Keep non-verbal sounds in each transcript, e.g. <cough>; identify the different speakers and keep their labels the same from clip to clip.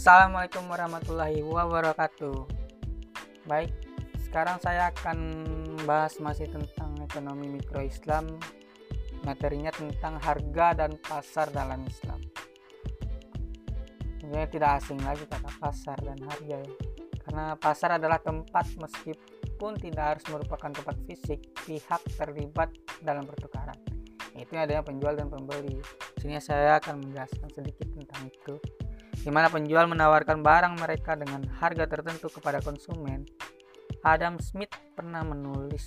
Speaker 1: Assalamualaikum warahmatullahi wabarakatuh. Baik, sekarang saya akan bahas masih tentang ekonomi mikro Islam. Materinya tentang harga dan pasar dalam Islam. Sebenarnya tidak asing lagi kata pasar dan harga ya. Karena pasar adalah tempat meskipun tidak harus merupakan tempat fisik, pihak terlibat dalam pertukaran. Itu adanya penjual dan pembeli. Sini saya akan menjelaskan sedikit tentang itu di mana penjual menawarkan barang mereka dengan harga tertentu kepada konsumen. Adam Smith pernah menulis,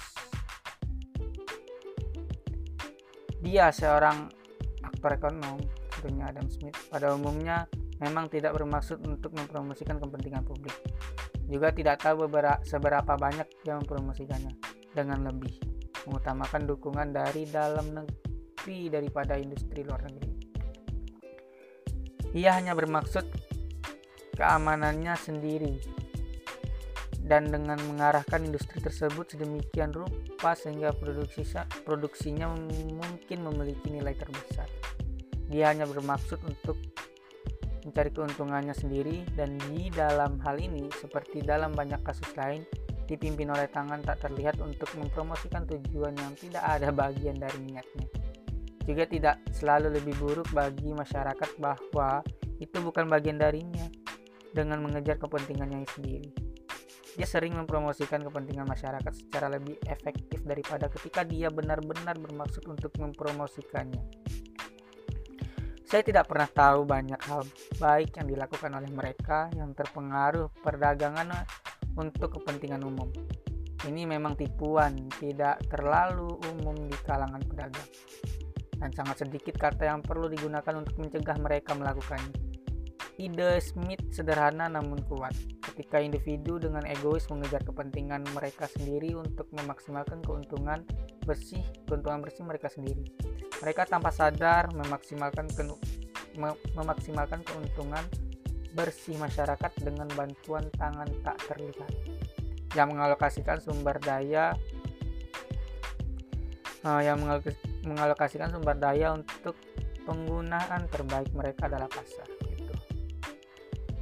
Speaker 1: dia seorang aktor ekonom, tentunya Adam Smith, pada umumnya memang tidak bermaksud untuk mempromosikan kepentingan publik. Juga tidak tahu seberapa banyak yang mempromosikannya dengan lebih, mengutamakan dukungan dari dalam negeri daripada industri luar negeri. Ia hanya bermaksud keamanannya sendiri dan dengan mengarahkan industri tersebut sedemikian rupa sehingga produksi produksinya mungkin memiliki nilai terbesar. Dia hanya bermaksud untuk mencari keuntungannya sendiri dan di dalam hal ini seperti dalam banyak kasus lain dipimpin oleh tangan tak terlihat untuk mempromosikan tujuan yang tidak ada bagian dari niatnya. Juga tidak selalu lebih buruk bagi masyarakat bahwa itu bukan bagian darinya dengan mengejar kepentingannya sendiri. Dia sering mempromosikan kepentingan masyarakat secara lebih efektif daripada ketika dia benar-benar bermaksud untuk mempromosikannya. Saya tidak pernah tahu banyak hal baik yang dilakukan oleh mereka yang terpengaruh perdagangan untuk kepentingan umum. Ini memang tipuan, tidak terlalu umum di kalangan pedagang dan sangat sedikit kata yang perlu digunakan untuk mencegah mereka melakukannya. Ide Smith sederhana namun kuat. Ketika individu dengan egois mengejar kepentingan mereka sendiri untuk memaksimalkan keuntungan bersih, keuntungan bersih mereka sendiri. Mereka tanpa sadar memaksimalkan ke, memaksimalkan keuntungan bersih masyarakat dengan bantuan tangan tak terlihat yang mengalokasikan sumber daya uh, yang mengalokasikan sumber daya untuk penggunaan terbaik mereka adalah pasar gitu.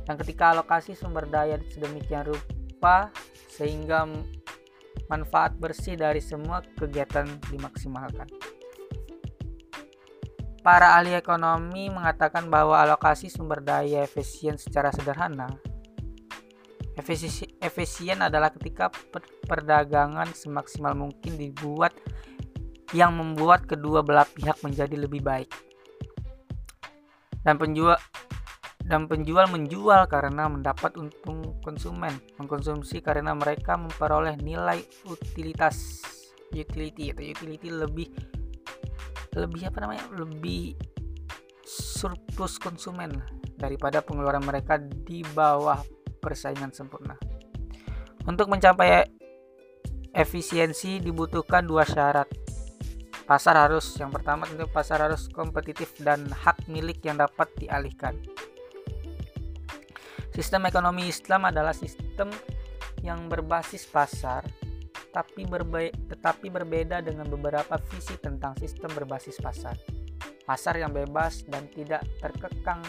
Speaker 1: Dan ketika alokasi sumber daya sedemikian rupa sehingga manfaat bersih dari semua kegiatan dimaksimalkan. Para ahli ekonomi mengatakan bahwa alokasi sumber daya efisien secara sederhana. Efisien adalah ketika perdagangan semaksimal mungkin dibuat yang membuat kedua belah pihak menjadi lebih baik. Dan penjual dan penjual menjual karena mendapat untung konsumen, mengkonsumsi karena mereka memperoleh nilai utilitas utility atau utility lebih lebih apa namanya? lebih surplus konsumen daripada pengeluaran mereka di bawah persaingan sempurna. Untuk mencapai efisiensi dibutuhkan dua syarat Pasar harus yang pertama tentu pasar harus kompetitif dan hak milik yang dapat dialihkan. Sistem ekonomi Islam adalah sistem yang berbasis pasar tapi berbe tetapi berbeda dengan beberapa visi tentang sistem berbasis pasar. Pasar yang bebas dan tidak terkekang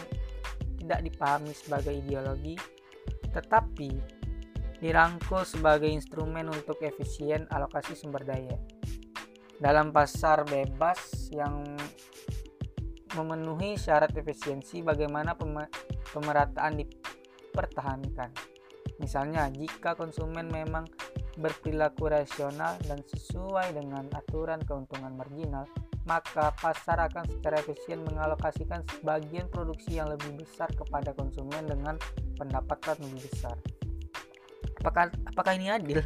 Speaker 1: tidak dipahami sebagai ideologi tetapi dirangkul sebagai instrumen untuk efisien alokasi sumber daya dalam pasar bebas yang memenuhi syarat efisiensi bagaimana pemerataan dipertahankan. Misalnya, jika konsumen memang berperilaku rasional dan sesuai dengan aturan keuntungan marginal, maka pasar akan secara efisien mengalokasikan sebagian produksi yang lebih besar kepada konsumen dengan pendapatan lebih besar. Apakah apakah ini adil?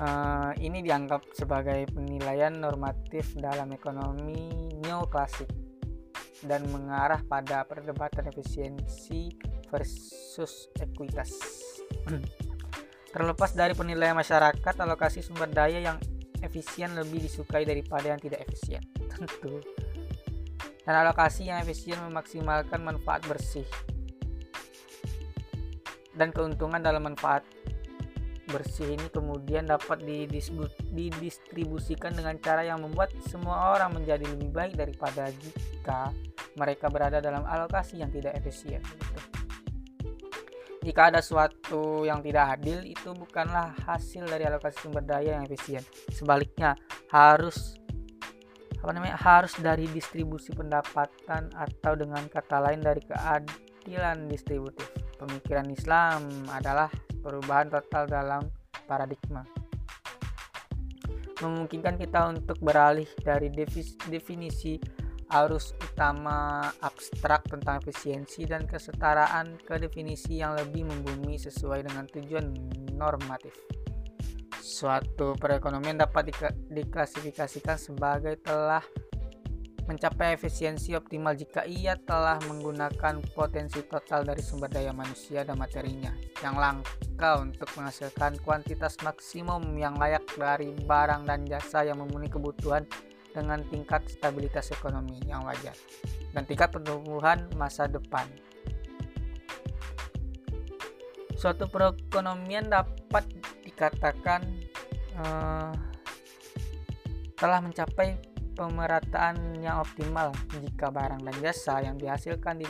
Speaker 1: Uh, ini dianggap sebagai penilaian normatif dalam ekonomi neoklasik dan mengarah pada perdebatan efisiensi versus ekuitas. Terlepas dari penilaian masyarakat, alokasi sumber daya yang efisien lebih disukai daripada yang tidak efisien, <laughs> tentu. Dan alokasi yang efisien memaksimalkan manfaat bersih dan keuntungan dalam manfaat bersih ini kemudian dapat didistribusikan dengan cara yang membuat semua orang menjadi lebih baik daripada jika mereka berada dalam alokasi yang tidak efisien. Gitu. jika ada suatu yang tidak adil itu bukanlah hasil dari alokasi sumber daya yang efisien sebaliknya harus apa namanya harus dari distribusi pendapatan atau dengan kata lain dari keadilan distributif pemikiran Islam adalah perubahan total dalam paradigma memungkinkan kita untuk beralih dari definisi arus utama abstrak tentang efisiensi dan kesetaraan ke definisi yang lebih membumi sesuai dengan tujuan normatif. Suatu perekonomian dapat diklasifikasikan sebagai telah mencapai efisiensi optimal jika ia telah menggunakan potensi total dari sumber daya manusia dan materinya yang langka untuk menghasilkan kuantitas maksimum yang layak dari barang dan jasa yang memenuhi kebutuhan dengan tingkat stabilitas ekonomi yang wajar dan tingkat pertumbuhan masa depan. Suatu perekonomian dapat dikatakan uh, telah mencapai pemerataan yang optimal jika barang dan jasa yang dihasilkan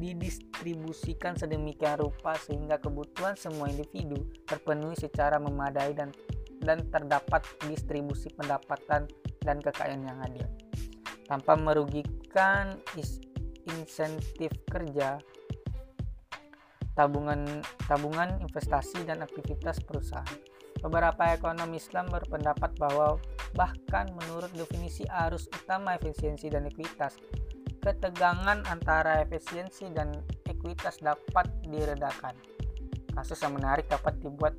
Speaker 1: didistribusikan sedemikian rupa sehingga kebutuhan semua individu terpenuhi secara memadai dan dan terdapat distribusi pendapatan dan kekayaan yang adil. Tanpa merugikan insentif kerja tabungan tabungan investasi dan aktivitas perusahaan. Beberapa ekonom Islam berpendapat bahwa bahkan menurut definisi arus utama efisiensi dan ekuitas ketegangan antara efisiensi dan ekuitas dapat diredakan kasus yang menarik dapat dibuat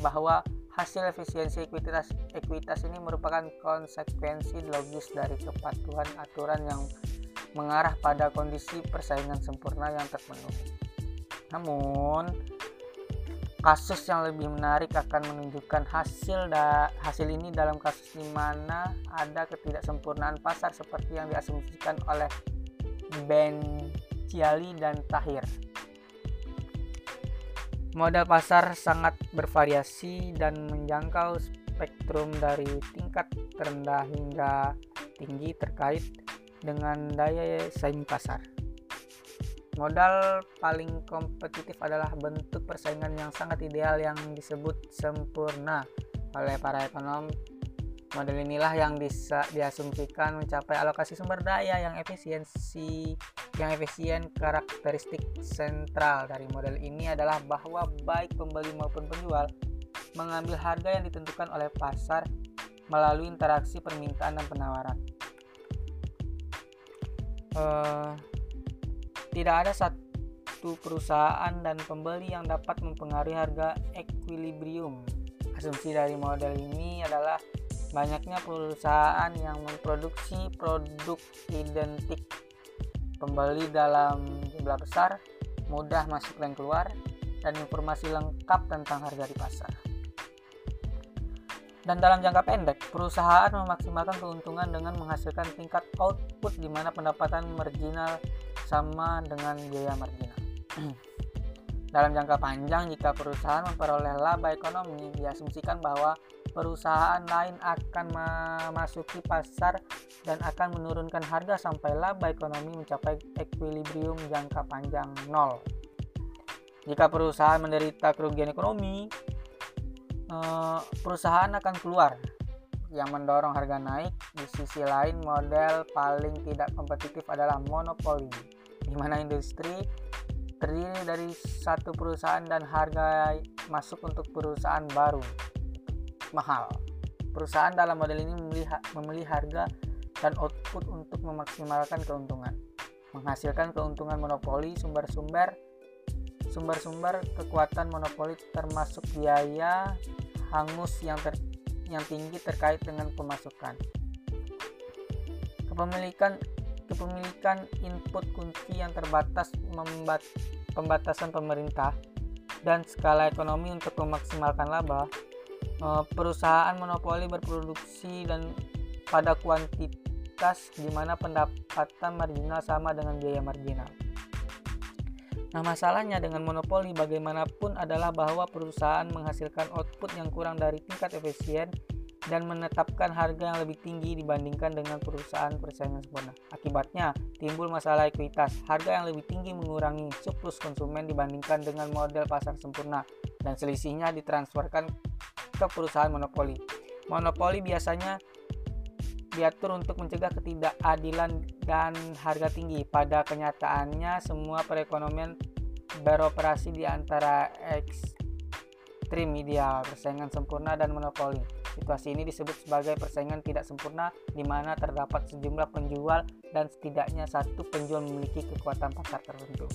Speaker 1: bahwa Hasil efisiensi ekuitas, ekuitas ini merupakan konsekuensi logis dari kepatuhan aturan yang mengarah pada kondisi persaingan sempurna yang terpenuhi. Namun, kasus yang lebih menarik akan menunjukkan hasil da, hasil ini dalam kasus di mana ada ketidaksempurnaan pasar seperti yang diasumsikan oleh Ben Ciali dan Tahir. Modal pasar sangat bervariasi dan menjangkau spektrum dari tingkat terendah hingga tinggi terkait dengan daya saing pasar. Modal paling kompetitif adalah bentuk persaingan yang sangat ideal yang disebut sempurna oleh para ekonom Model inilah yang bisa diasumsikan mencapai alokasi sumber daya yang efisiensi yang efisien karakteristik sentral dari model ini adalah bahwa baik pembeli maupun penjual mengambil harga yang ditentukan oleh pasar melalui interaksi permintaan dan penawaran. Uh, tidak ada satu perusahaan dan pembeli yang dapat mempengaruhi harga equilibrium. Asumsi dari model ini adalah banyaknya perusahaan yang memproduksi produk identik pembeli dalam jumlah besar mudah masuk dan keluar dan informasi lengkap tentang harga di pasar dan dalam jangka pendek perusahaan memaksimalkan keuntungan dengan menghasilkan tingkat output di mana pendapatan marginal sama dengan biaya marginal <clears throat> dalam jangka panjang jika perusahaan memperoleh laba ekonomi diasumsikan bahwa perusahaan lain akan memasuki pasar dan akan menurunkan harga sampai laba ekonomi mencapai equilibrium jangka panjang nol. Jika perusahaan menderita kerugian ekonomi, eh, perusahaan akan keluar yang mendorong harga naik. Di sisi lain, model paling tidak kompetitif adalah monopoli, di mana industri terdiri dari satu perusahaan dan harga masuk untuk perusahaan baru mahal. Perusahaan dalam model ini memilih, harga dan output untuk memaksimalkan keuntungan, menghasilkan keuntungan monopoli sumber-sumber sumber-sumber kekuatan monopoli termasuk biaya hangus yang ter, yang tinggi terkait dengan pemasukan. Kepemilikan kepemilikan input kunci yang terbatas membat, pembatasan pemerintah dan skala ekonomi untuk memaksimalkan laba Eh, perusahaan monopoli berproduksi dan pada kuantitas di mana pendapatan marginal sama dengan biaya marginal. Nah, masalahnya dengan monopoli bagaimanapun adalah bahwa perusahaan menghasilkan output yang kurang dari tingkat efisien dan menetapkan harga yang lebih tinggi dibandingkan dengan perusahaan persaingan sempurna. Akibatnya, timbul masalah ekuitas. Harga yang lebih tinggi mengurangi surplus konsumen dibandingkan dengan model pasar sempurna dan selisihnya ditransferkan ke perusahaan monopoli. Monopoli biasanya diatur untuk mencegah ketidakadilan dan harga tinggi. Pada kenyataannya, semua perekonomian beroperasi di antara ekstrim ideal, persaingan sempurna, dan monopoli. Situasi ini disebut sebagai persaingan tidak sempurna di mana terdapat sejumlah penjual dan setidaknya satu penjual memiliki kekuatan pasar tertentu.